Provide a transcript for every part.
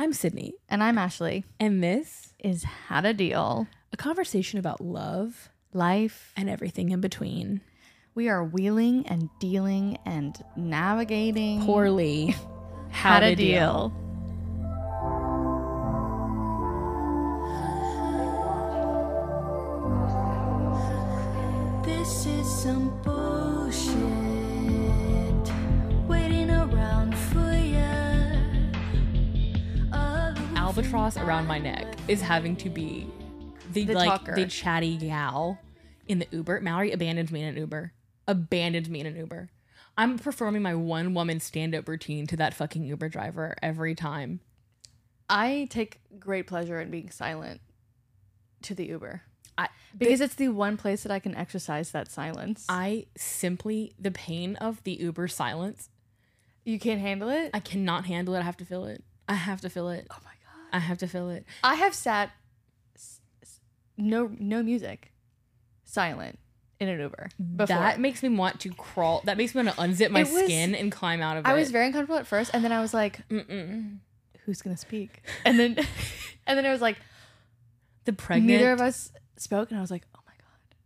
I'm Sydney, And I'm Ashley. and this Is How to Deal a conversation about love Life. and everything in between. We are wheeling and dealing and navigating Poorly, how, to deal. This is some bullshit. Albatross around my neck is having to be the, The like talker. the chatty gal in the Uber. Mallory abandoned me in an Uber. Abandoned me in an Uber. I'm performing my one woman stand up routine to that fucking Uber driver every time. I take great pleasure in being silent to the Uber I because it's the one place that I can exercise that silence. I simply the pain of the Uber silence. you can't handle it? I cannot handle it. I have to feel it. I have to feel it. oh. I have to fill it. I have sat s- s- no no music, silent in an Uber before. That makes me want to crawl. That makes me want to unzip my It was- skin and climb out of it. I was very uncomfortable at first, and then I was like, Mm-mm. "Who's gonna speak?" And then, and then it was like, the pregnant. neither of us spoke, and I was like, "Oh my god,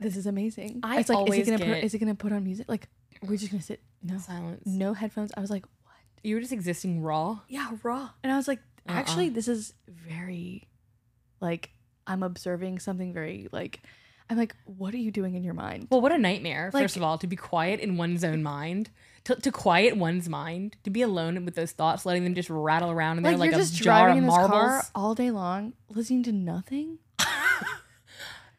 this is amazing." I it's like, always is it gonna get- put, is it gonna put on music? Like, we're just gonna sit no silence. no headphones. I was like? You were just existing raw. Yeah, raw. And I was like, Uh-uh. actually, this is very, like, I'm observing something very like, I'm like, what are you doing in your mind? Well, what a nightmare. Like- first of all, to be quiet in one's own mind, to, to quiet one's mind, to be alone with those thoughts, letting them just rattle around in there like, like you're a just jar driving of in this marbles. car all day long, listening to nothing.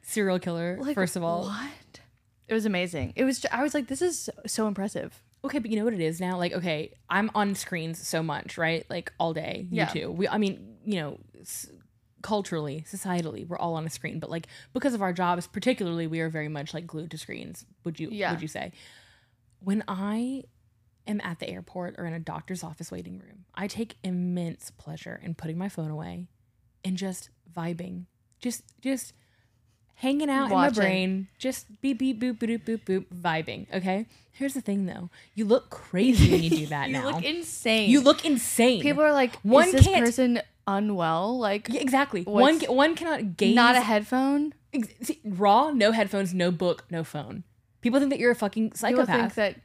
Serial killer. Like, first of all, what? It was amazing. It was. I was like, this is so impressive. Okay, but you know what it is now? Like, okay, I'm on screens so much, right? Like all day. You Yeah. too. We, I mean, you know, s- culturally, societally, we're all on a screen, but like because of our jobs, particularly, we are very much like glued to screens. Would you? Yeah. Would you say? When I am at the airport or in a doctor's office waiting room, I take immense pleasure in putting my phone away and just vibing, just just hanging out in my brain, just beep beep boop boop boop boop vibing. Okay. Here's the thing though, you look crazy when you do that You now. You look insane. You look insane. People are like, One is this person unwell? Like, Yeah, exactly. One one cannot gaze. not a headphone. Ex- see, raw, no headphones, no book, no phone. People think that you're a fucking People psychopath. think that.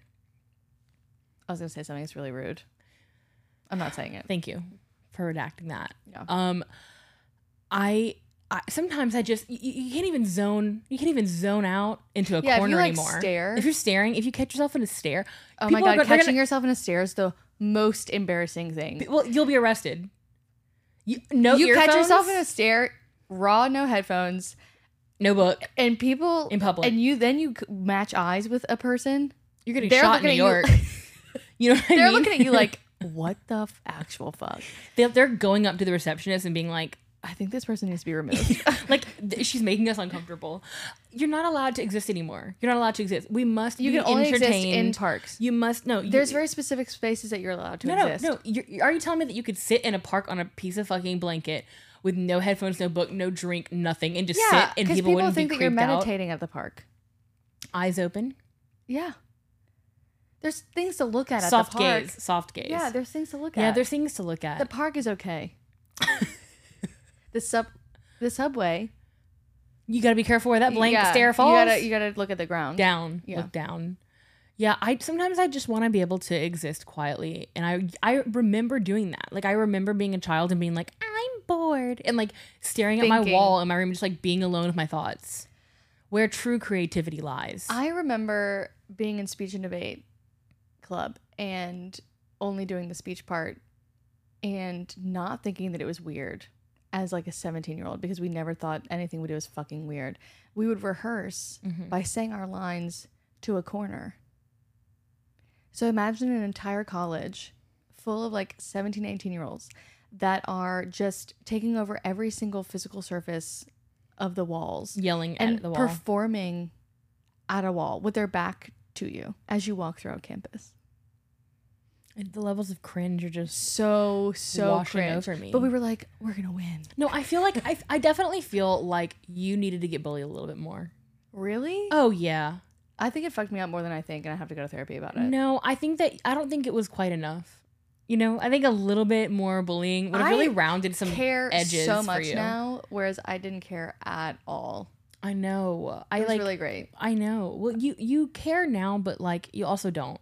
I was gonna say something that's really rude. I'm not saying it. Thank you for redacting that. Yeah. Um, I, I sometimes I just you, you can't even zone. You can't even zone out into a Yeah, if you, corner like, anymore. stare- If you're staring, if you catch yourself in a stare, Oh my god, go- catching gonna- yourself in a stare is the most embarrassing thing. well, you'll be arrested. You no you catch yourself in a stare, raw, no headphones, no book. and people In public. and you then you match eyes with a person. You're getting They're shot in New York. you- know what They're mean? looking at you like, what the f- actual fuck? They- they're going up to the receptionist and being like, I think this person needs to be removed. like th- she's making us uncomfortable. You're not allowed to exist anymore. You're not allowed to exist. We must you be can only exist in parks. You must no. You, There's very specific spaces that you're allowed to no, exist. no, no. You're, are you telling me that you could sit in a park on a piece of fucking blanket with no headphones, no book, no drink, nothing, and just Yeah, sit and people, people, wouldn't think be that you're creeped out? meditating at the park. Eyes open, Yeah. There's things to look at soft at the park. gaze, soft gaze. Yeah, there's things to look at. yeah. There's things to look at. the park is okay. the sub, the subway. you got to be careful where that blank yeah, stare falls. You gotta, you gotta look at the ground. down Yeah. look down yeah i sometimes i just want to be able to exist quietly and i i remember doing that like i remember being a child and being like i'm bored and like staring at my wall in my room just like being alone with my thoughts where true creativity lies I remember being in speech and debate club and only doing the speech part and not thinking that it was weird as like a 17 year old because we never thought anything we do was fucking weird. We would rehearse Mm-hmm. by saying our lines to a corner. So imagine an entire college full of like 17, 18 year olds that are just taking over every single physical surface of the walls yelling and at the wall performing at a wall with their back to you as you walk throughout campus. The levels of cringe are just So so cringe. over me. But we were like, we're gonna win. no i feel like I, I definitely feel like you needed to get bullied a little bit more Really? oh yeah I think it fucked me up more than I think, and I have to go to therapy about it. no i think that i don't think it was quite enough You know, I think a little bit more bullying would have I really rounded some care edges so for much you. now, whereas I didn't care at all. I know. I It was like. really great. I know. Well, you you care now, but like you also don't.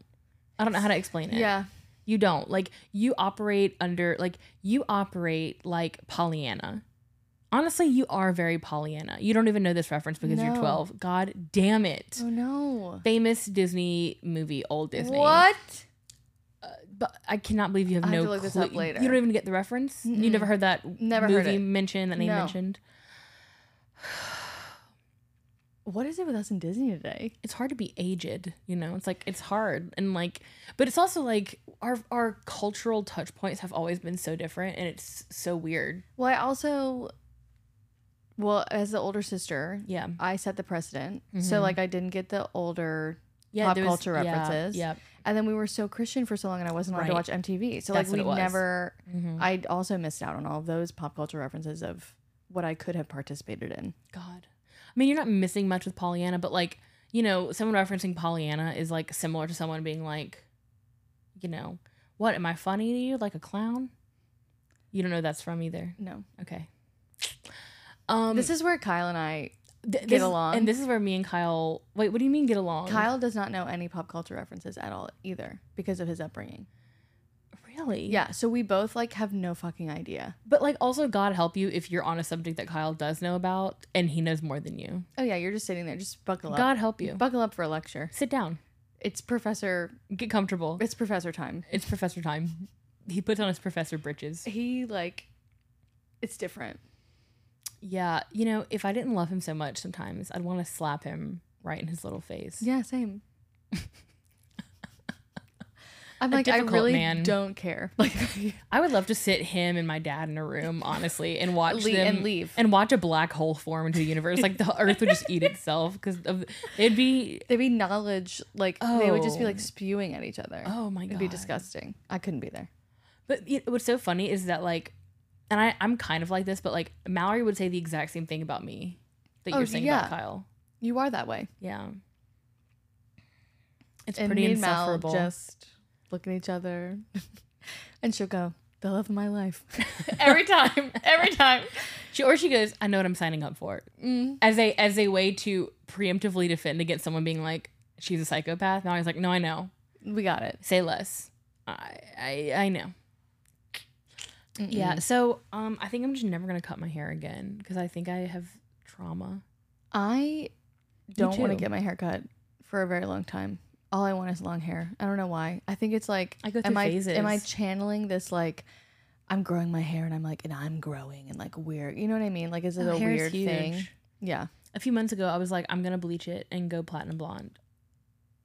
I don't know how to explain it. Yeah. You don't. Like you operate under like you operate like Pollyanna. Honestly, you are very Pollyanna. You don't even know this reference because you're 12. God damn it. Oh no. Famous Disney movie, old Disney. What? Uh, but I cannot believe you have I have no to look this clue. up later. You don't even get the reference? You Mm-mm. never heard that Never movie heard mentioned, that name No. mentioned? What is it with us in Disney today? it's hard to be aged you know it's like it's hard and like but it's also like our our cultural touch points have always been so different and it's so weird Well, I also, well, as the older sister, yeah I set the precedent. So Mhm. like I didn't get the older, yeah Pop was- culture references. yeah, and then we were so Christian for so long, and I wasn't allowed to watch MTV. So That's like we never. Mhm. I also missed out on all those pop culture references of what I could have participated in. god mean you're not missing much with pollyanna but like you know someone referencing pollyanna is like similar to someone being like you know what am i funny to you like a clown you don't know that's from either No, okay um this is where Kyle and I. th- get this is- along. and this is where me and kyle wait what do you mean get along Kyle does not know any pop culture references at all either because of his upbringing. Really Yeah, so we both like have no fucking idea. But like also God help you if you're on a subject that Kyle does know about and he knows more than you. Oh yeah, you're just sitting there, just buckle up. God help you. Buckle up for a lecture. Sit down. It's professor. Get comfortable. It's professor time. It's professor time. He puts on his professor britches. He like, it's different. Yeah, you know, if I didn't love him so much sometimes, I'd want to slap him right in his little face. Yeah, same. I'm like, I really man. don't care. Like, I would love to sit him and my dad in a room, honestly, and watch Le- them and leave. and watch a black hole form into the universe. Like the Earth would just eat itself because it'd be. there'd be knowledge. Like they would just be Oh. like spewing at each other. Oh my god, It'd be disgusting. I couldn't be there. But y- what's so funny is that like, and I I'm kind of like this, but like Mallory would say the exact same thing about me that Oh, you're saying yeah. about Kyle. You are that way. Yeah, it's and pretty and Mal insufferable. just look at each other, and she'll go, "The love of my life." every time, every time. she, or she goes, "I know what I'm signing up for," Mm. as a as a way to preemptively defend against someone being like, "She's a psychopath." Mallory's like, "No, I know. We got it. Say less. I I I know." Yeah. So um, I think I'm just never gonna cut my hair again because I think I have trauma. I don't want to get my hair cut for a very long time. All I want is long hair. I don't know why. I think it's like I go am through I am I channeling this like I'm growing my hair and I'm like and I'm growing and like weird. You know what I mean? Like oh, is it Oh, a weird thing? Yeah. a few months ago I was like, I'm gonna bleach it and go platinum blonde.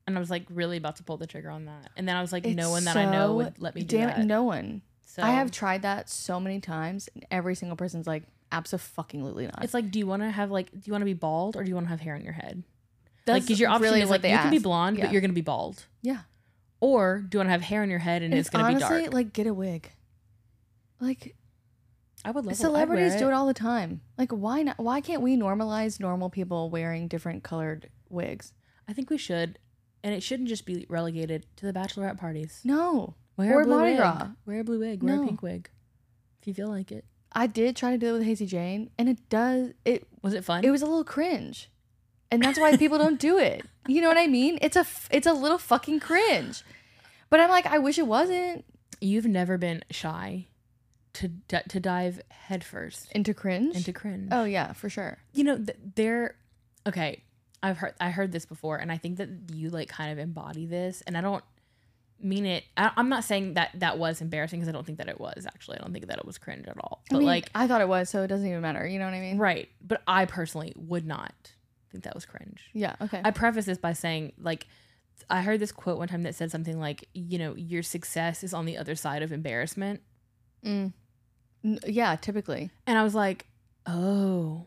And I was like really about to pull the trigger on that. And then I was like, no one that I know would let me do Damn that. no one. So I have tried that so many times and every single person's like absolutely not. it's like, do you wanna have like do you wanna be bald or do you wanna have hair on your head? That's like because your option really is like you can be blonde, Yeah. but you're gonna be bald. Yeah. Or do you wanna have hair on your head and, And it's, gonna honestly, be dark? like get a wig. Like I would love celebrities I'd do it all the time. Like why not why can't we normalize normal people wearing different colored wigs? I think we should. And it shouldn't just be relegated to the bachelorette parties. No. Wear Or a blue Mardi wig. Gras. Wear a blue wig. Wear No. a pink wig. If you feel like it. I did try to do it with Hazy Jane and it does it Was it fun? it was a little cringe. And that's why people don't do it. You know what I mean? It's a it's a little fucking cringe. But I'm like I wish it wasn't You've never been shy to to dive headfirst into cringe. into cringe. oh yeah, for sure. you know th- they're okay. I've heard I heard this before, and I think that you like kind of embody this, and I don't mean it. I, I'm not saying that that was embarrassing because I don't think that it was actually. I don't think that it was cringe at all. I But mean, like, I thought it was, so it doesn't even matter. You know what I mean? right? But I personally would not think that was cringe. Yeah. Okay. I preface this by saying like. I heard this quote one time that said something like, you know, your success is on the other side of embarrassment. Mm. N- yeah. Typically. And I was like, oh,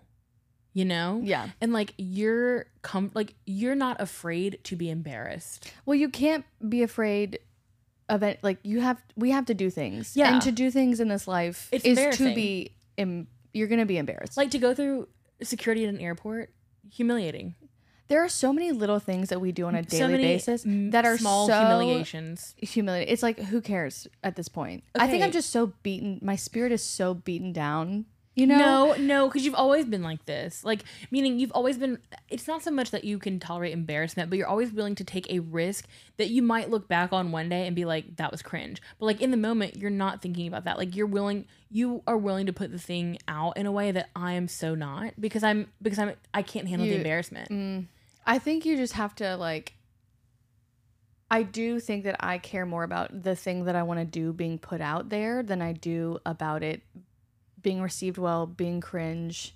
you know? Yeah. And like you're com- like you're not afraid to be embarrassed. Well, you can't be afraid of it. Like you have, we have to do things. Yeah. And to do things in this life It's is to be. Em- you're gonna be embarrassed. Like to go through security at an airport, humiliating. there are so many little things that we do on a daily so many basis that are small so humiliations. humiliating. It's like who cares at this point? I think I'm just so beaten. My spirit is so beaten down. You know? No, no, because you've always been like this. Like, meaning you've always been. It's not so much that you can tolerate embarrassment, but you're always willing to take a risk that you might look back on one day and be like, "That was cringe." But like in the moment, you're not thinking about that. Like you're willing, you are willing to put the thing out in a way that I am so not because I'm because I'm I can't handle the You- embarrassment. Mm, I think you just have to like. I do think that I care more about the thing that I want to do being put out there than I do about it being received well, being cringe,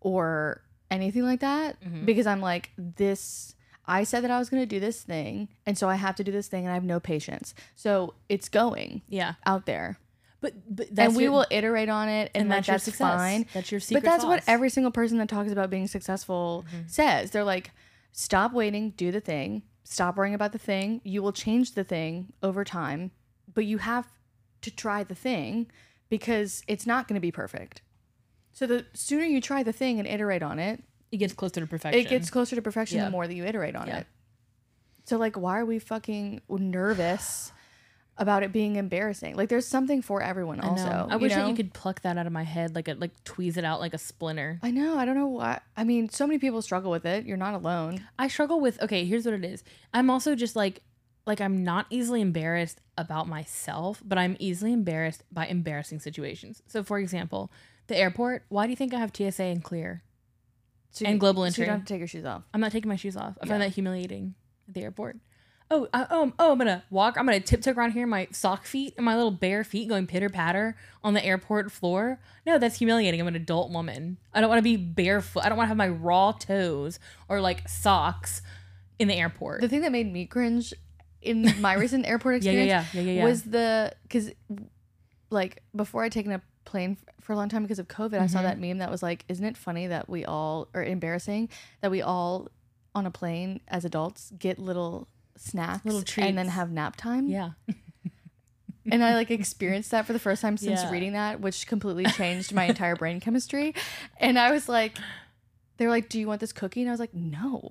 or anything like that. Mhm. Because I'm like, this, I said that I was going to do this thing. And so I have to do this thing and I have no patience. So it's going Yeah, out there. but but that's and we your- will iterate on it and, and like, that's that's fine. That's your secret. But that's what every single person that talks about being successful Mm-hmm. says. They're like, stop waiting, do the thing, stop worrying about the thing. You will change the thing over time, but you have to try the thing because it's not going to be perfect. So the sooner you try the thing and iterate on it, it gets closer to perfection. it gets closer to perfection Yeah. the more that you iterate on Yeah. it. So like why are we fucking nervous about it being embarrassing? Like there's something for everyone I also. know. I wish that know? you could pluck that out of my head, like a like tweeze it out like a splinter. I know. I don't know why. I mean, so many people struggle with it. You're not alone. I struggle with okay, here's what it is. I'm also just like like I'm not easily embarrassed about myself, but I'm easily embarrassed by embarrassing situations. So for example, the airport, why do you think I have TSA and clear? So And you- global So entry. you don't have to take your shoes off. I'm not taking my shoes off. I find Yeah. that humiliating at the airport. Oh, I, oh, oh! I'm gonna walk. I'm gonna tiptoe around here, my sock feet and my little bare feet going pitter patter on the airport floor. No, that's humiliating. I'm an adult woman. I don't want to be barefoot. I don't want to have my raw toes or like socks in the airport. The thing that made me cringe in my recent airport Yeah, yeah, experience yeah, yeah, yeah, yeah. was the because like before I'd taken a plane f- for a long time because of COVID, I saw Mm-hmm. that meme that was like, "Isn't it funny that we all or embarrassing that we all on a plane as adults get little snacks, Little treats. and then have nap time?" yeah. and I like experienced that for the first time since Yeah. reading that, which completely changed my entire brain chemistry. And I was like, they were like, "Do you want this cookie?" And I was like, "No."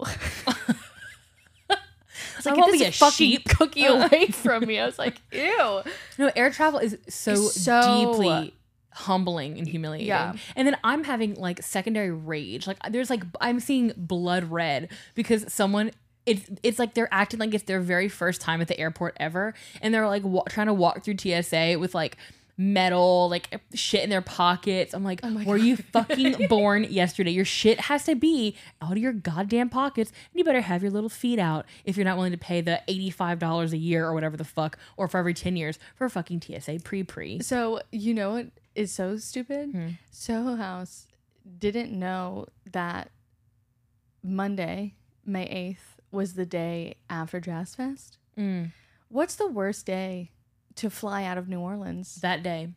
It's I like, won't get be a fucking sheep." cookie away from me. I was like, "Ew." No, air travel is so, So- deeply humbling and humiliating. Yeah. And then I'm having like secondary rage. Like there's like I'm seeing blood red because someone it's it's like they're acting like it's their very first time at the airport ever and they're like wa- trying to walk through TSA with like metal like shit in their pockets. I'm like, Oh were you fucking born yesterday? Your shit has to be out of your goddamn pockets and you better have your little feet out if you're not willing to pay the $85 a year or whatever the fuck or for every 10 years for a fucking TSA pre-pre. So you know what is so stupid? Hmm. Soho House didn't know that Monday, May eighth, was the day after Jazz Fest. Mm. What's the worst day to fly out of New Orleans? that day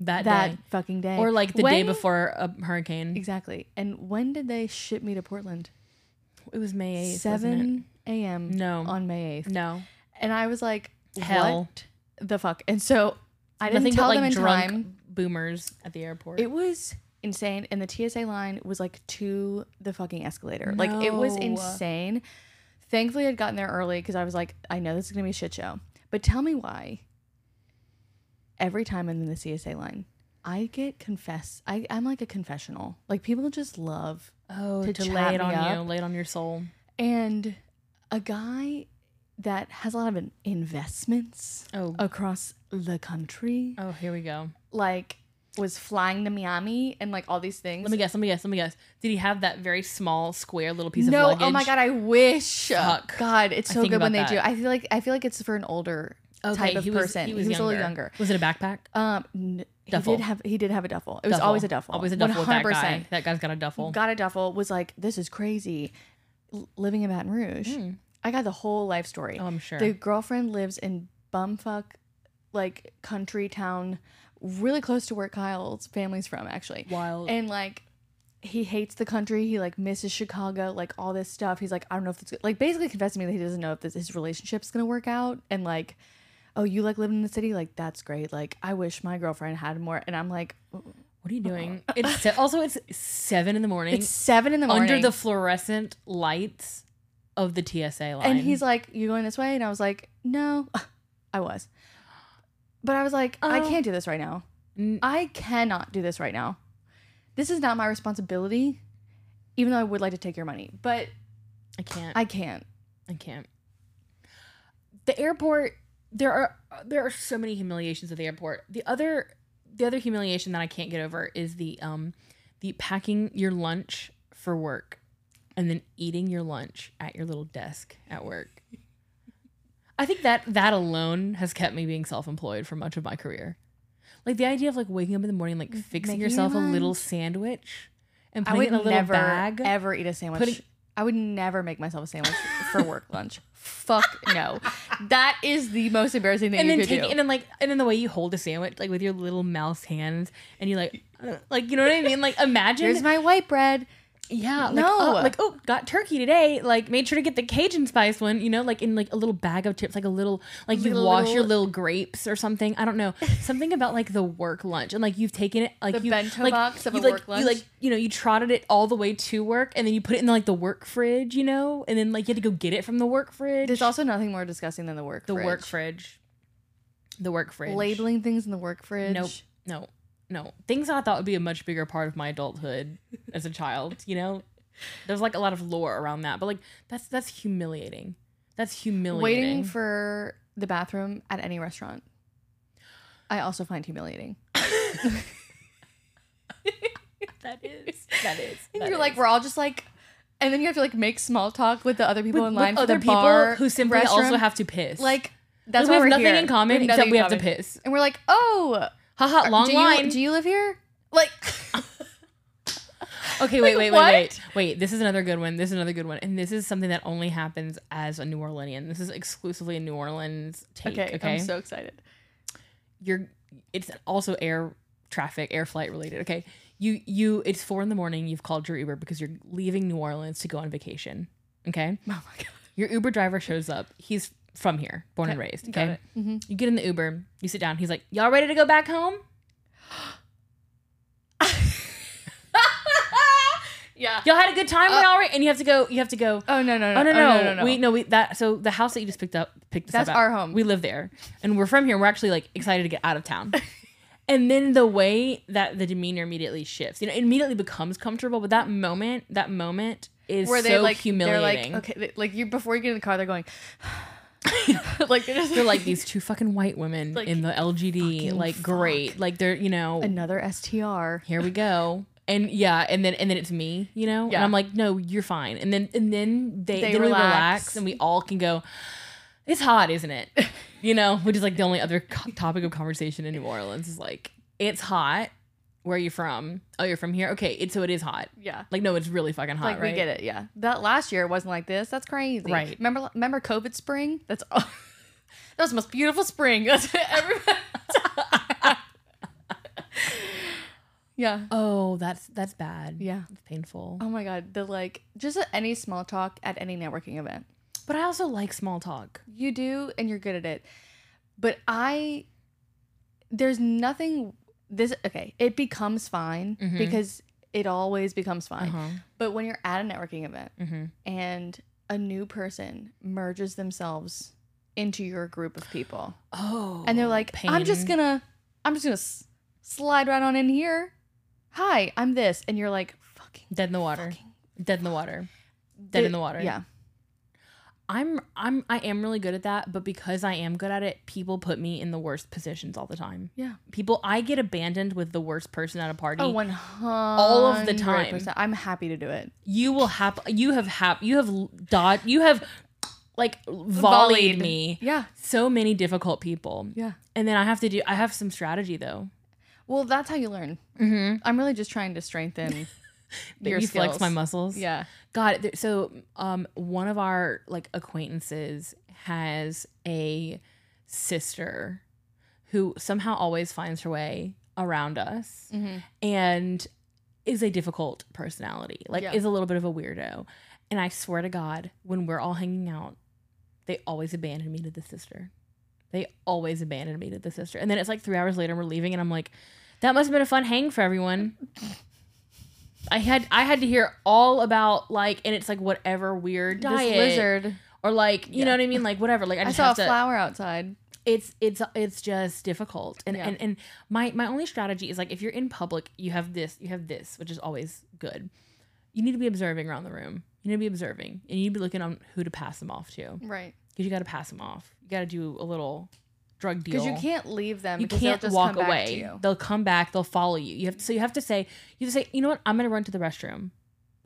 that, that day fucking day, or like the day before a hurricane Exactly. And when did they ship me to Portland? it was may 8th Seven a.m. No. on May eighth. no And I was like, Hell. what the fuck? And so I didn't nothing tell but them like in drunk time. boomers at the airport It was insane. And the TSA line was like to the fucking escalator. Like it was insane. Thankfully, I'd gotten there early because I was like, I know this is going to be a shit show. But tell me why every time I'm in the TSA line, I get confess. I, I'm like a confessional. Like people just love. oh to to, lay it on you lay it on your soul And a guy that has a lot of in- investments oh across the country, oh here we go like was flying to Miami and like all these things. let me guess let me guess let me guess did he have that very small square little piece no, of luggage oh my god, I wish. Fuck. God, it's so good when they about do. I feel like I feel like it's for an older Okay, type of he was, person. he was, a little younger. was it a backpack Um, n- he did have he did have a duffel. It was Duffel. always a duffel. always a duffel with that 100%. guy that guy's got a duffel Got a duffel. Was like, this is crazy. L- living in Baton Rouge, I got the whole life story. Oh i'm sure The girlfriend lives in bumfuck, like country town, really close to where Kyle's family's from, actually. wild And like, he hates the country. He like misses Chicago, like all this stuff. He's like, I don't know if it's like basically confessing to me that he doesn't know if this his relationship's gonna work out. And like, oh, you like living in the city? Like that's great. Like I wish my girlfriend had more. And I'm like, uh, what are you doing? Uh-uh. It's se- also it's seven in the morning It's seven in the morning. under the fluorescent lights of the TSA line. and he's like, "You going this way?" And I was like, "No, I was." But I was like, "I Oh. can't do this right now. N- I cannot do this right now. This is not my responsibility, even though I would like to take your money, but I can't. I can't." I can't. The airport. There are there are so many humiliations at the airport. The other the other humiliation that I can't get over is the um the packing your lunch for work and then eating your lunch at your little desk at work. I think that that alone has kept me being self-employed for much of my career. Like the idea of like waking up in the morning like fixing Making your yourself a little sandwich and I putting would it in a little never bag. ever eat a sandwich. Putting- I would never make myself a sandwich for work lunch. Fuck no. That is the most embarrassing thing and you then could take do. and then like and then the way you hold a sandwich like with your little mouse hands and you like uh, like you know what I mean like imagine Here's my white bread. Yeah like, No. oh, like oh got turkey today like made sure to get the Cajun spice one you know like in like a little bag of chips like a little like you Little- wash your little- grapes or something I don't know something about like the work lunch and like you've taken it like The you bento like, box of a you, like, work you lunch? like you know you trotted it all the way to work and then you put it in like the work fridge you know and then like you had to go get it from the work fridge There's also nothing more disgusting than the work fridge. the fridge. work fridge the work fridge Labeling things in the work fridge. Nope. No. No. Things I thought would be a much bigger part of my adulthood as a child, you know? There's like a lot of lore around that, but like that's that's humiliating. That's humiliating. Waiting for the bathroom at any restaurant. I also find humiliating. that is that is. And that you're like, we're all just like, and then you have to like make small talk with the other people with, in with line for other people bar who simply also restroom. have to piss. like that's Like, we why have we're nothing here. in common We have except we have to piss. And we're like, oh, Haha, uh, long do line. you do you live here? Like, Okay, wait, wait, wait, what? wait. Wait, this is another good one. This is another good one. And this is something that only happens as a New Orleanian. This is exclusively a New Orleans take. okay, Okay. I'm so excited. you're it's also air traffic, air flight related. Okay. You you it's four in the morning, you've called your Uber because you're leaving New Orleans to go on vacation. Okay. Oh my god. Your Uber driver shows up. He's from here, born and raised. got Okay. it. Mhm. You get in the Uber, you sit down, he's like, Y'all ready to go back home? Yeah. Y'all had a good time when y'all were and you have to go, you have to go, Oh no no no Oh no, no no, no no. We no we that so the house that you just picked up picked us That's up at, our home. We live there. And we're from here. We're actually like excited to get out of town. and then the way that the demeanor immediately shifts. You know, it immediately becomes comfortable, but that moment, that moment is where so they like humiliating. They're like okay, they- like you before you get in the car, they're going. like they're just They're like these two fucking white women Like, in the LGD, fucking like great, like they're you know another STR. here we go, and yeah, and then and then it's me, you know, and I'm like, no, you're fine, and then and then they, They then we relax. relax, and we all can go. It's hot, isn't it? You know, which is like the only other co- topic of conversation in New Orleans is like, it's hot. Where are you from? Oh, you're from here. Okay, it's so it is hot. Yeah. Like, no, it's really fucking hot. Like right? we get it, yeah. That last year it wasn't like this. That's crazy. Right. Remember, remember COVID spring? That's all. that was the most beautiful spring. That's everybody. yeah. Oh, that's that's bad. Yeah. it's painful. Oh my god. The like just any small talk at any networking event. But I also like small talk. You do, and you're good at it. But I, there's nothing. This okay. It becomes fine Mhm. because it always becomes fine. Uh-huh. But when you're at a networking event Mm-hmm. and a new person merges themselves into your group of people, Oh, and they're like, "I'm just gonna, I'm just gonna s- slide right on in here. Hi, I'm this," and you're like, "Fucking dead in the water. fucking Dead in the water. Dead in the water. Yeah, I'm I'm I am really good at that, but because I am good at it, people put me in the worst positions all the time. yeah. People I get abandoned with the worst person at a party. Oh, one hundred All of the time. I'm happy to do it. you will have you have hap you have dot you have like volleyed, Volleyed. me. Yeah, So many difficult people. yeah. And then I have to do I have some strategy though. Well, that's how you learn. Mm-hmm. I'm really just trying to strengthen your you flex my muscles. Yeah. God, there- so um, one of our like acquaintances has a sister who somehow always finds her way around us Mm-hmm. and is a difficult personality. Like Yeah. is a little bit of a weirdo. And I swear to God, when we're all hanging out, they always abandon me to the sister. They always abandon me to the sister. And then it's like three hours later, and we're leaving, and I'm like, That must have been a fun hang for everyone. I had I had to hear all about like, and it's like whatever weird diet This lizard. or like you Yeah. know what I mean, like whatever. Like I I, just saw a to. flower outside. It's it's it's just difficult, and Yeah. and and my my only strategy is like if you're in public, you have this, you have this, which is always good. You need to be observing around the room. You need to be observing, and you need to be looking on who to pass them off to, Right. because you got to pass them off. You got to do a little drug deal Because you can't leave them. you can't just walk come back to away. you. They'll come back. They'll follow you. You have to, so you have to say you have to say you know what I'm gonna run to the restroom.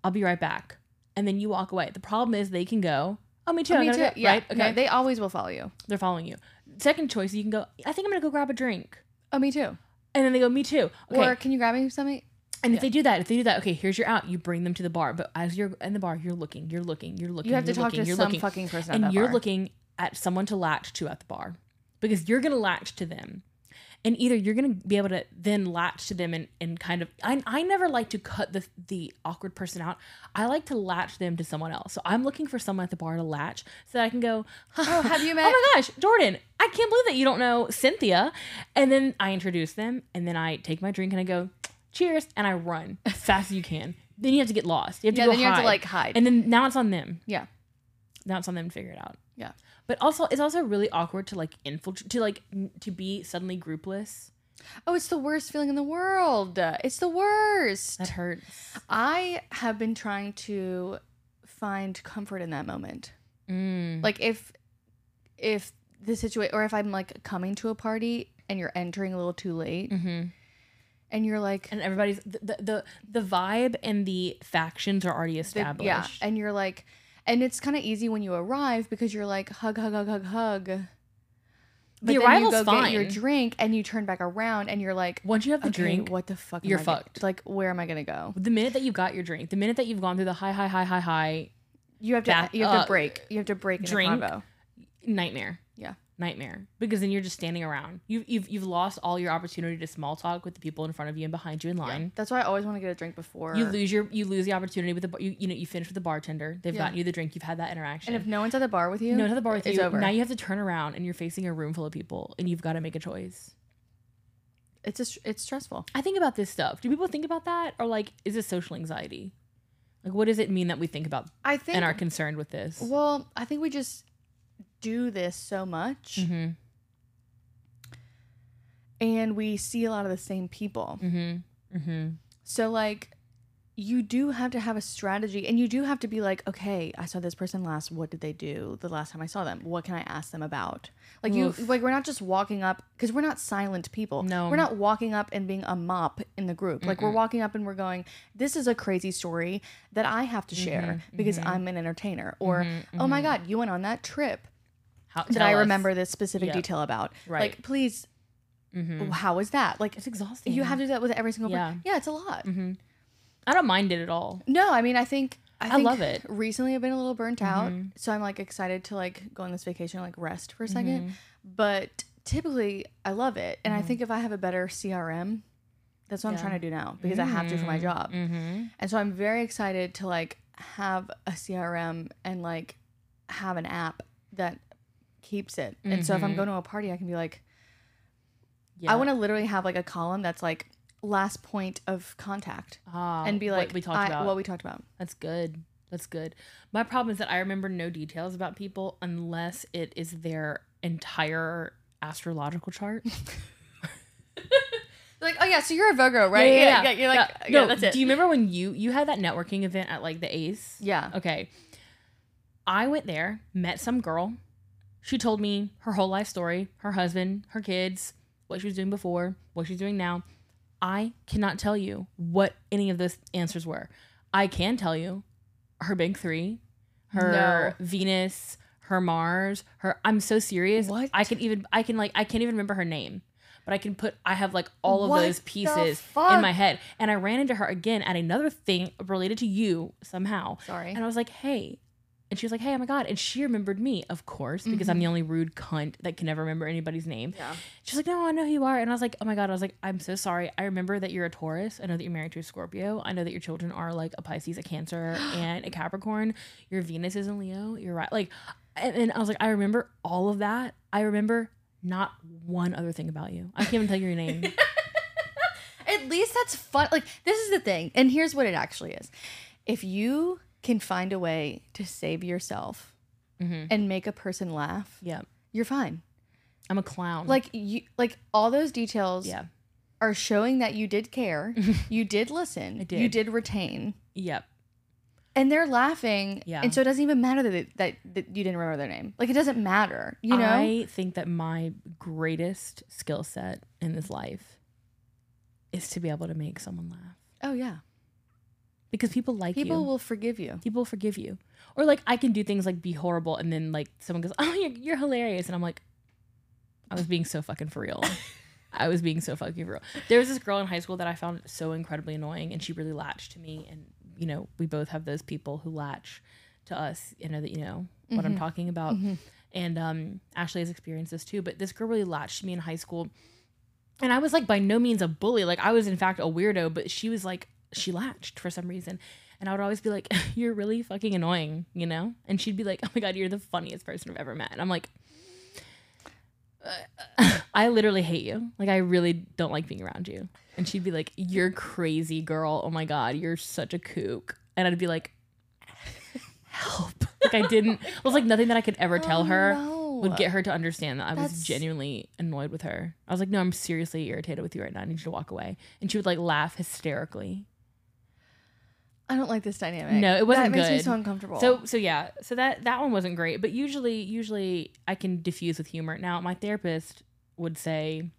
I'll be right back, and then you walk away. The problem is they can go. Oh, me too. Oh, me too. go," Yeah. Right. Okay. No, they always will follow you. They're following you. Second choice, you can go. I think I'm gonna go grab a drink, Oh, me too. and then they go. Me too. Okay. Or can you grab me something? and if they do that, if they do that, okay, here's your out. You bring them to the bar, but as you're in the bar, you're looking, you're looking, you're looking. You have to talk looking, to some looking, fucking person and you're bar. looking at someone to latch to at the bar because you're gonna latch to them and either you're gonna be able to then latch to them and, and kind of I, I never like to cut the the awkward person out i like to latch them to someone else so i'm looking for someone at the bar to latch so that i can go Oh, have you oh met? oh my gosh jordan i can't believe that you don't know cynthia and then i introduce them and then i take my drink and i go cheers and i run as fast as you can then you have to get lost you have to Yeah, go then you have to, like, hide. and then now it's on them Yeah. now it's on them to figure it out Yeah. But also it's also really awkward to like infiltrate to like n- to be suddenly groupless Oh, it's the worst feeling in the world. It's the worst. that hurts I have been trying to find comfort in that moment. mm. Like if if the situation or if I'm like coming to a party and you're entering a little too late hmm and you're like and everybody's the, the the the vibe and the factions are already the- established yeah, and you're like and it's kind of easy when you arrive because you're like hug hug hug hug hug. But The then arrival's you go get your drink and you turn back around and you're like once you have the okay, drink what the fuck you're I gonna- fucked. like where am I going to go? the minute that you got your drink the minute that you've gone through the high high high high high You have to Back you have to break. You have to break in Drink. nightmare Yeah. Nightmare because then you're just standing around. You've you've, you've lost all your opportunity to small talk with the people in front of you and behind you in line. That's why I always want to get a drink before. you lose your you lose the opportunity with the bar- you, you know you finish with the bartender. They've Yeah. gotten you the drink. You've had that interaction. And if no one's at the bar with you, no to the bar with it's you. over. now you have to turn around and you're facing a room full of people and you've got to make a choice. It's just it's stressful. i think about this stuff. Do people think about that? Or like is this social anxiety? Like what does it mean that we think about I think and are concerned with this? Well, I think we just do this so much mm-hmm and we see a lot of the same people. mm-hmm mm-hmm So like you do have to have a strategy and you do have to be like, okay, I saw this person last. What did they do the last time I saw them? What can I ask them about? Like Oof. you like we're not just walking up because we're not silent people. No. We're not walking up and being a mop in the group. Like we're walking up and we're going, This is a crazy story that I have to share Mm-hmm, because I'm an entertainer. Or, oh my God, you went on that trip How, that I us. remember this specific Yeah. detail about. Right. Like, please, Mhm. how was that? Like it's exhausting you have to do that with every single Yeah. person. Yeah, it's a lot. mm-hmm i don't mind it at all No, I mean, I think I, I think love it. Recently, I've been a little burnt out, Mhm. so I'm like excited to like go on this vacation, and, like rest for a 2nd Mhm. But typically, I love it, and I Mhm. think if I have a better CRM, that's what I'm trying to do now because I have to for my job, mm-hmm. and so I'm very excited to like have a CRM and like have an app that keeps it. And so if I'm Mhm. going to a party, I can be like, yeah. I want to literally have like a column that's like last point of contact Ah, and be like, what we talked I- about what we talked about. That's good. That's good. My problem is that I remember no details about people unless it is their entire astrological chart. Like, oh yeah, so you're a Virgo, right? Yeah, you're like, Yeah. yeah, no, that's it. Do you remember when you you had that networking event at like the Ace? yeah. Okay. I went there, met some girl. She told me her whole life story, her husband, her kids, what she was doing before, what she's doing now. I cannot tell you what any of those answers were. I can tell you her big three, her Venus, her Mars, her I'm so serious. What? I can even I can like I can't even remember her name. But I can put I have like all of What those pieces in my head. And I ran into her again at another thing related to you somehow. Sorry. And I was like, hey. And she was like, hey, oh my God. And she remembered me, of course, because I'm mm-hmm. the only rude cunt that can never remember anybody's name. yeah. She's like, no, I know who you are. And I was like, oh my God. I was like, I'm so sorry. I remember that you're a Taurus. I know that you're married to a Scorpio. I know that your children are like a Pisces, a Cancer, and a Capricorn. Your Venus is in Leo. You're right. Like, and, and I was like, I remember all of that. I remember not one other thing about you. I can't even tell you your name. At least that's fun. Like this is the thing, and here's what it actually is: if you can find a way to save yourself Mhm. and make a person laugh, Yeah. you're fine. I'm a clown. Like you, like all those details yeah. are showing that you did care, you did listen, did. you did retain, Yep. and they're laughing. Yeah. and so it doesn't even matter that, it, that that you didn't remember their name. Like it doesn't matter, you know. I think that my greatest skill set in this life is to be able to make someone laugh oh yeah, because people like you. people you. will forgive you. people forgive you. Or like I can do things like be horrible and then like someone goes, "Oh, you're, you're hilarious," and I'm like, I was being so fucking for real. I was being so fucking for real. There was this girl in high school that I found so incredibly annoying, and she really latched to me. And you know, we both have those people who latch to us. You know that you know what I'm talking about. And um, Ashley has experienced this too. But this girl really latched to me in high school, and I was like by no means a bully. Like I was in fact a weirdo, but she was like she latched for some reason. And I would always be like, "You're really fucking annoying," you know. And she'd be like, "Oh my god, you're the funniest person I've ever met." And I'm like, "Uh, "I literally hate you. Like I really don't like being around you." And she'd be like, "You're crazy, girl. Oh my god, you're such a kook." And I'd be like, "Help!" Like I didn't. It was like nothing that I could ever tell Oh, her no. would get her to understand that I was genuinely annoyed with her. I was like, "No, I'm seriously irritated with you right now. I need you to walk away." And she would like laugh hysterically. I don't like this dynamic. No, it wasn't That makes me so uncomfortable. So so yeah, so that that one wasn't great, but usually usually I can diffuse with humor. Now my therapist would say,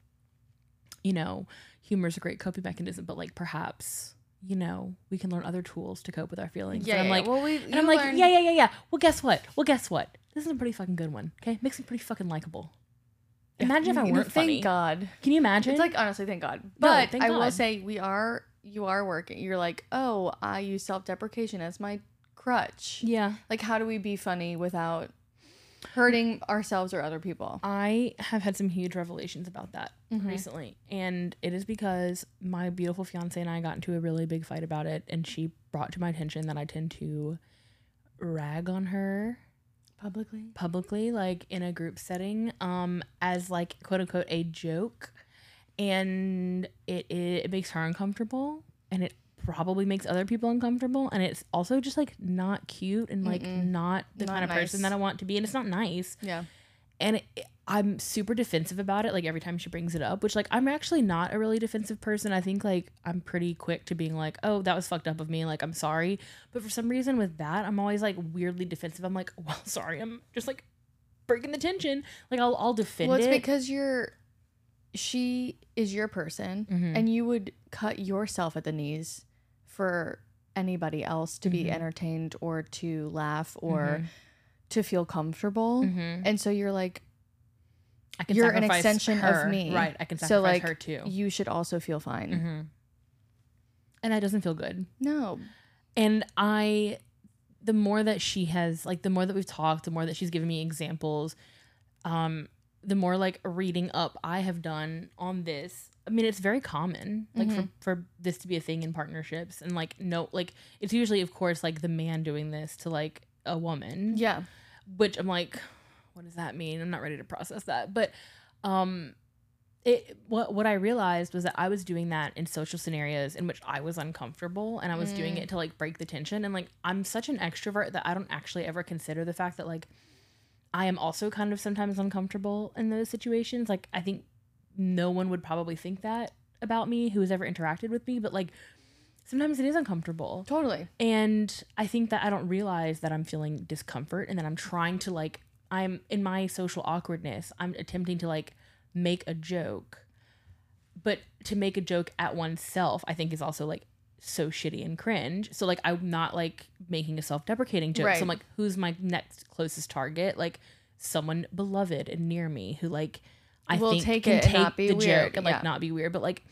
you know, humor is a great coping mechanism, but like perhaps you know we can learn other tools to cope with our feelings. yeah, and I'm yeah, like, well, we and I'm like, yeah, yeah, yeah, yeah. Well, guess what? Well, guess what? This is a pretty fucking good one. Okay, makes me pretty fucking likable. Imagine if I mm, weren't Thank funny. God. Can you imagine? It's like honestly, thank God. But thank I will say we are. You are working. You're like, oh, I use self deprecation as my crutch. yeah. Like, how do we be funny without hurting ourselves or other people? I have had some huge revelations about that Mm-hmm. recently. And it is because my beautiful fiance and I got into a really big fight about it. And she brought to my attention that I tend to rag on her Publicly. publicly, like in a group setting, um, as like quote unquote a joke. And it, it, it makes her uncomfortable. And it probably makes other people uncomfortable. And it's also just like not cute and like not the Not kind of person that I want to be. And it's not nice Yeah. and it, I'm super defensive about it. Like every time she brings it up, which like I'm actually not a really defensive person. I think like I'm pretty quick to being like, oh, that was fucked up of me. Like I'm sorry, but for some reason with that, I'm always like weirdly defensive. I'm like, well, sorry. I'm just like breaking the tension. Like I'll I'll defend it. Well, it's it. because you're. She is your person, Mm-hmm. and you would cut yourself at the knees for anybody else to Mm-hmm. be entertained or to laugh or Mhm. to feel comfortable. Mhm. And so you're like, I can you're an extension her. of me. right? I can So, sacrifice like, her too. you should also feel fine. hmm And that doesn't feel good. No. and i the more that she has like the more that we've talked the more that she's given me examples um the more like reading up i have done on this i mean it's very common like for, for this to be a thing in partnerships and like no like it's usually of course like the man doing this to like a woman. Yeah. which i'm like what does that mean? I'm not ready to process that. But um it what what I realized was that I was doing that in social scenarios in which I was uncomfortable and I was doing it to like break the tension. And like I'm such an extrovert that I don't actually ever consider the fact that like I am also kind of sometimes uncomfortable in those situations like I think no one would probably think that about me who has ever interacted with me but like sometimes it is uncomfortable Totally. and I think that I don't realize that I'm feeling discomfort and that I'm trying to like I'm in my social awkwardness, I'm attempting to like make a joke. But to make a joke at oneself, I think is also like so shitty and cringe. So like I'm not like making a self-deprecating joke. So I'm like, who's my next closest target? Like someone beloved and near me who like I Will think take can take the weird. joke and like Yeah. not be weird. But like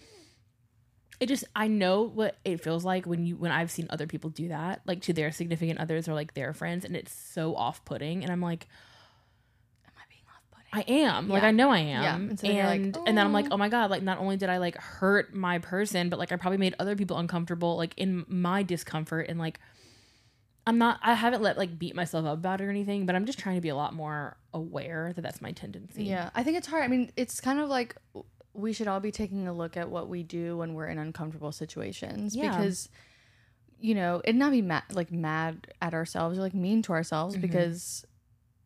it just I know what it feels like when you when I've seen other people do that, like to their significant others or like their friends, and it's so off putting. And I'm like, Am I being off-putting? I am. Like I know I am. Yeah. And so then like, and and then I'm like, "Oh." my god, like not only did I like hurt my person, but like I probably made other people uncomfortable, like in my discomfort and like I'm not I haven't let like beat myself up about it or anything, but I'm just trying to be a lot more aware that that's my tendency. Yeah. I think it's hard. I mean, it's kind of like we should all be taking a look at what we do when we're in uncomfortable situations Yeah. because you know, and not be mad like mad at ourselves or like mean to ourselves mm-hmm. because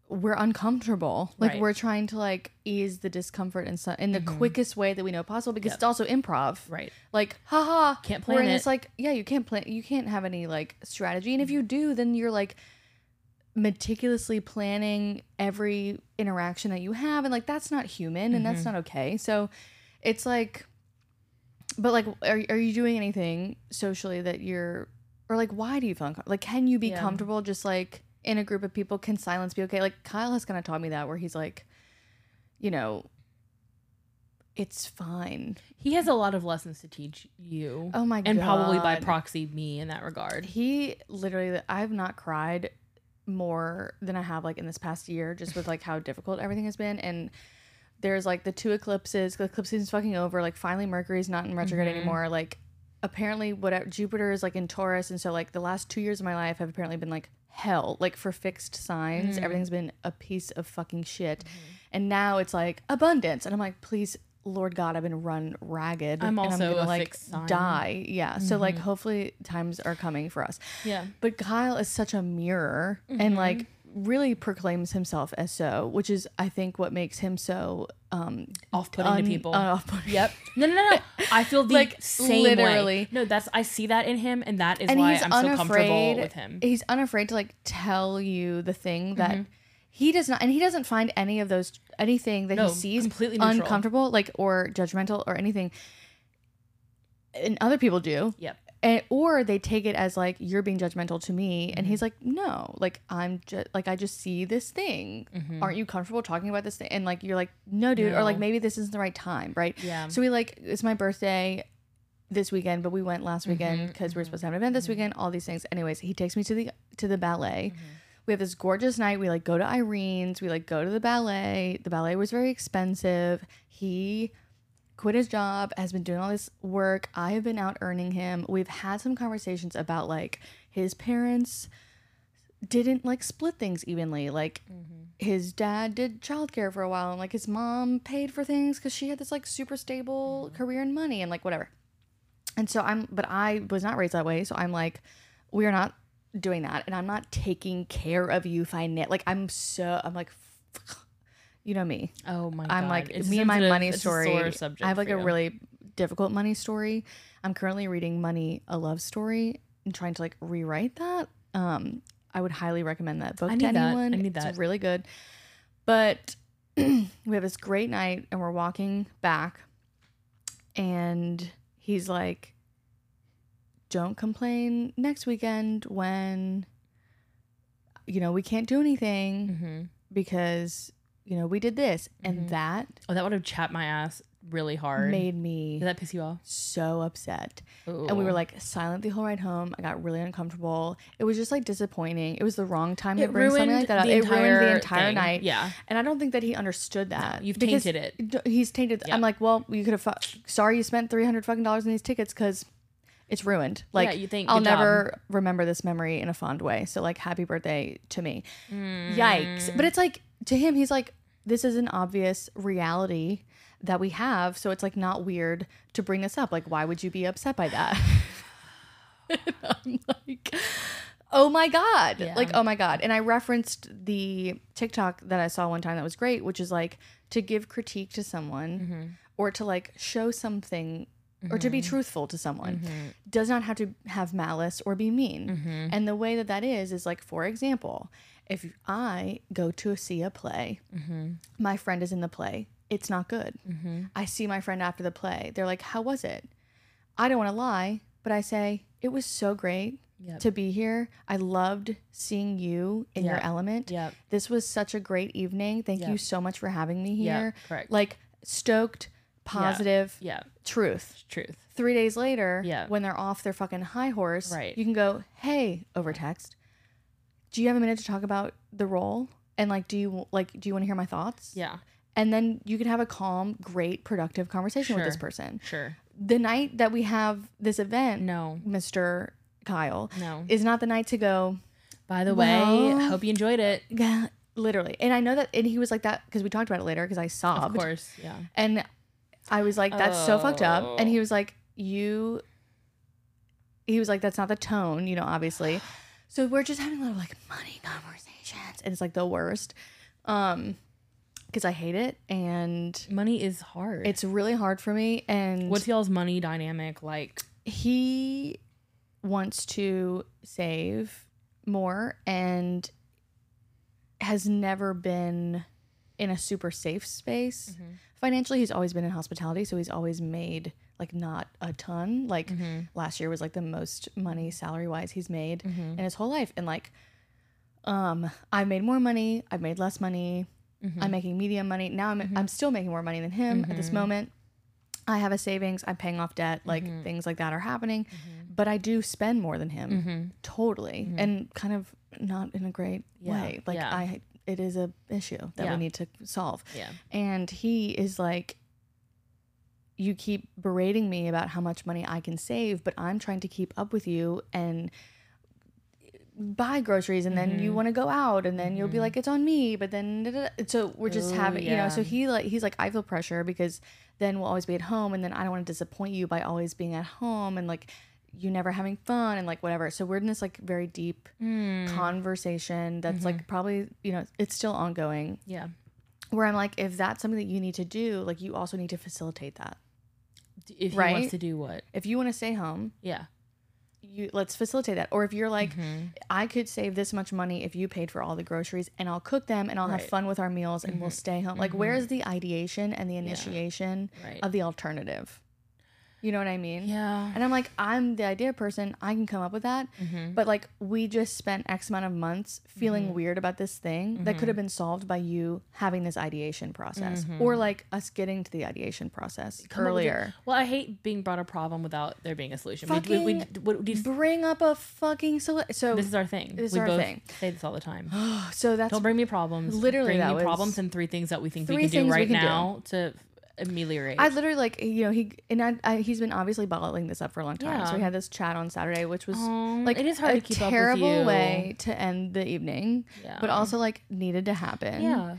we're uncomfortable. Like Right. we're trying to like ease the discomfort in in the mm-hmm. quickest way that we know possible because Yep. it's also improv. Right. Like, haha, Can't plan it. this like, yeah, you can't plan. You can't have any like strategy, and if you do, then you're like meticulously planning every interaction that you have, and like that's not human, and that's mm-hmm. not okay. So, it's like, but like, are are you doing anything socially that you're, or like, why do you feel uncomfortable? Like, can you be Yeah. comfortable just like in a group of people? Can silence be okay? Like Kyle has kind of taught me that, where he's like, you know. It's fine. He has a lot of lessons to teach you. Oh my and probably by proxy me in that regard. He literally, I've not cried more than I have like in this past year, just with like how difficult everything has been. And there's like the two eclipses. The eclipse season's fucking over. Like finally, Mercury's not in retrograde Mm-hmm. anymore. Like apparently, whatever Jupiter is like in Taurus, and so like the last two years of my life have apparently been like hell. Like for fixed signs, Mm. everything's been a piece of fucking shit. Mm-hmm. And now it's like abundance, and I'm like, please. Lord God, I've been run ragged. I'm and also gonna, like die. Yeah. So like, hopefully, times are coming for us. Yeah. But Kyle is such a mirror Mm-hmm. and like really proclaims himself as so, which is I think what makes him so um Off putting un- to people. off-putting. Yep. No, no, no, no. I feel the Like, same literally. way. No, that's I see that in him, and that is and why he's I'm so comfortable unafraid with him. he's unafraid to like tell you the thing that Mm-hmm. he does not and he doesn't find any of those anything that No, he sees completely neutral. uncomfortable like or judgmental or anything and other people do Yep. And, or they take it as like you're being judgmental to me and Mm-hmm. he's like no like i'm just like i just see this thing. Aren't you comfortable talking about this thing and like you're like no dude or like Mm-hmm. Maybe this isn't the right time right? Yeah. so we like it's my birthday this weekend but we went last weekend because we are supposed to have an event this weekend all these things. Anyways he takes me to the to the ballet. We have this gorgeous night. We like go to irene's. We like go to the ballet. The ballet was very expensive. He quit his job, has been doing all this work. I have been out earning him. We've had some conversations about like his parents didn't like split things evenly. Like mm-hmm. his dad did childcare for a while and like his mom paid for things cuz she had this like super stable mm-hmm. career and money and like whatever. And so I'm but I was not raised that way, so I'm like we are not doing that and I'm not taking care of you finan like I'm so I'm like you know me. Oh my god. I'm like It's me and my money story. sore subject I have like a you. really difficult money story. I'm currently reading Money a Love Story and trying to like rewrite that. Um, I would highly recommend that book to anyone. that. I need It's really good. But we have this great night and we're walking back and he's like don't complain next weekend when you know we can't do anything Mm-hmm. because you know we did this and that Oh, that would have chapped my ass really hard. made me Did that piss you off? so upset and we were like silent the whole ride home i got really uncomfortable it was just like disappointing it was the wrong time to bring something like that up it ruined the entire thing. night Yeah. and i don't think that he understood that you've tainted it. he's tainted i'm like well you could have fu- sorry you spent 300 fucking dollars on these tickets because it's ruined like yeah, you think, i'll good job. never remember this memory in a fond way so like happy birthday to me Mm. yikes but it's like to him he's like this is an obvious reality that we have so it's like not weird to bring this up. Like why would you be upset by that? I'm like oh my god. Yeah. like oh my god. And i referenced the tiktok that i saw one time that was great which is like to give critique to someone Mm-hmm. or to like show something or to be truthful to someone Mm-hmm. does not have to have malice or be mean. And the way that that is is like for example if i go to see a play Mm-hmm. my friend is in the play it's not good i see my friend after the play they're like how was it i don't want to lie but i say it was so great Yep. to be here i loved seeing you in your element Yep. this was such a great evening thank you so much for having me Yep, here correct. like stoked positive Yeah. truth Truth. three days later, Yeah. when they're off their fucking high horse, Right. you can go, hey, over text, do you have a minute to talk about the role? And like, do you like, do you want to hear my thoughts? Yeah. And then you can have a calm, great, productive conversation with this person. Sure. The night that we have this event, No. Mr. Kyle, No. is not the night to go, By the Well- way, hope you enjoyed it. yeah, literally. And I know that, and he was like that because we talked about it later because I sobbed. Of course. Yeah. And I was like, that's so fucked up. Oh. And he oh. was like, you, he was like, that's not the tone, you know, obviously. So we're just having a lot of like money conversations. And it's like the worst. Um, because I hate it and Money is hard. it's really hard for me. And What's y'all's money dynamic like? he wants to save more and has never been in a super safe space Mm-hmm. financially he's always been in hospitality so he's always made like not a ton like Mm-hmm. last year was like the most money salary wise he's made Mm-hmm. in his whole life and like um i've made more money i've made less money Mm-hmm. i'm making medium money now i'm, I'm still making more money than him at this moment I have a savings. I'm paying off debt. Like Mm-hmm. things like that are happening. But I do spend more than him. Totally. And kind of not in a great Mm-hmm. Yeah, way. Like yeah. I it is a issue that Yeah. we need to solve. Yeah. And he is like you keep berating me about how much money I can save, but I'm trying to keep up with you and buy groceries and then Mm-hmm. you want to go out and then you'll be like it's on me but then da, da, da. so we're just Ooh, having you know so he like he's like I feel pressure because then we'll always be at home and then I don't want to disappoint you by always being at home and like you never having fun and like whatever so we're in this like very deep Hmm. conversation that's Mm-hmm. like probably you know it's still ongoing Yeah. where I'm like if that's something that you need to do like you also need to facilitate that If he Right? wants to do what? if you want to stay home Yeah. you let's facilitate that or if you're like Mm-hmm. i could save this much money if you paid for all the groceries and i'll cook them and i'll have fun with our meals and we'll stay home like where's the ideation and the initiation Right. of the alternative you know what i mean Yeah. and i'm like i'm the idea person i can come up with that Mm-hmm. but like we just spent x amount of months feeling weird about this thing that could have been solved by you having this ideation process or like us getting to the ideation process Mm-hmm. Come up with your- earlier Well, I hate being brought a problem without there being a solution. We, we, we, Fucking we just- bring up a fucking soli- so this is our thing. This is we our both thing. say this all the time. so that's Don't bring me problems. Literally, bring me problems and three things that we think we can do right can do. now to ameliorate. I literally like you know he and I, I he's been obviously bottling this up for a long time. Yeah. So we had this chat on Saturday, which was Um, like it is hard a to keep up with terrible way to end the evening, Yeah. but also like needed to happen. yeah.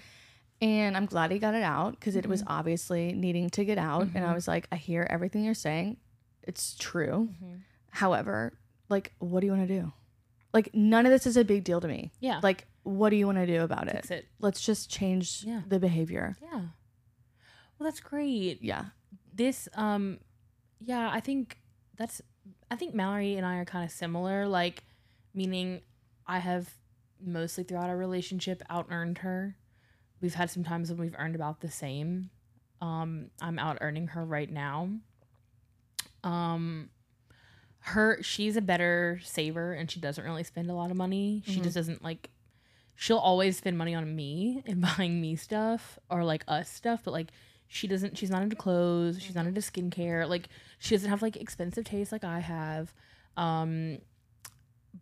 and I'm glad he got it out because it Mm-hmm. was obviously needing to get out. And I was like, I hear everything you're saying, it's true. Mm-hmm. However, like, what do you want to do? Like, none of this is a big deal to me. Yeah. Like, what do you want to do about it? It. Let's just change Yeah. the behavior. Yeah. Well, that's great. Yeah. this um yeah i think that's i think mallory and i are kind of similar like meaning i have mostly throughout our relationship out earned her. We've had some times when we've earned about the same. Um i'm out earning her right now. Um her she's a better saver and she doesn't really spend a lot of money. She just doesn't like she'll always spend money on me and buying me stuff or like us stuff but like she doesn't she's not into clothes she's not into skincare like she doesn't have like expensive taste like i have um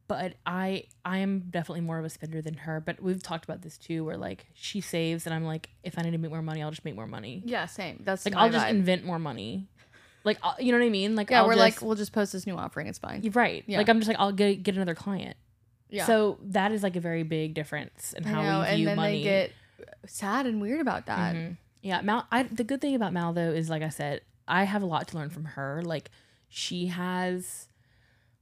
but i i am definitely more of a spender than her but we've talked about this too where like she saves and i'm like if i need to make more money i'll just make more money Yeah, same. That's like i'll just invent more money like I'll- you know what i mean like yeah, I'll we're just, like, we'll just post this new offering. It's fine. you're right Yeah. like i'm just like i'll get get another client Yeah. so that is like a very big difference in how know, we and view then money they get sad and weird about that. Mhm. Yeah, Mal. I, the good thing about Mal though is, like I said, I have a lot to learn from her. Like, she has,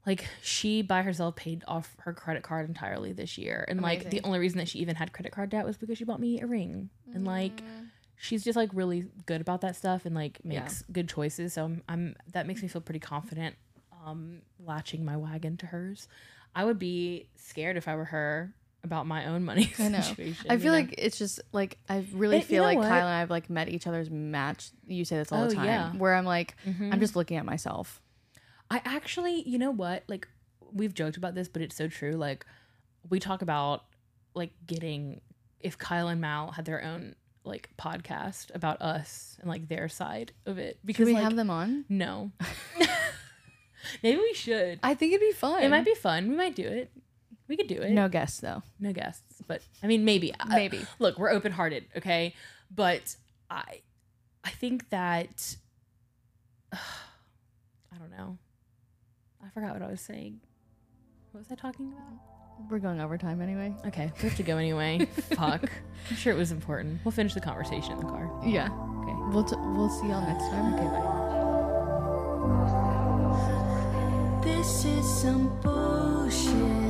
like, she by herself paid off her credit card entirely this year, and like the only reason that she even had credit card debt was because she bought me a ring, and like, Mm. she's just like really good about that stuff and like Yeah. makes good choices. So I'm, I'm that makes me feel pretty confident, um, latching my wagon to hers. I would be scared if I were her about my own money I know. situation. I you feel know? like it's just like I really you feel know like what? Kyle and I have like met each other's match. You say this all Oh, the time. yeah. Where I'm like, Mhm. I'm just looking at myself. I actually, you know what? Like we've joked about this, but it's so true. Like we talk about like getting if Kyle and Mal had their own like podcast about us and like their side of it Should because we like, have them on? no. Maybe we should. I think it'd be fun. It might be fun. We might do it. We could do it. no guests though. no guests, but I mean maybe. I- Maybe. look, we're open hearted, okay? But I I think that I don't know. I forgot what I was saying. What was I talking about? We're going overtime anyway. Okay, we have to go anyway. Fuck. I'm sure it was important. We'll finish the conversation in the car. Yeah. Okay. We'll t- we'll see y'all next time. Okay, bye. This is some bullshit.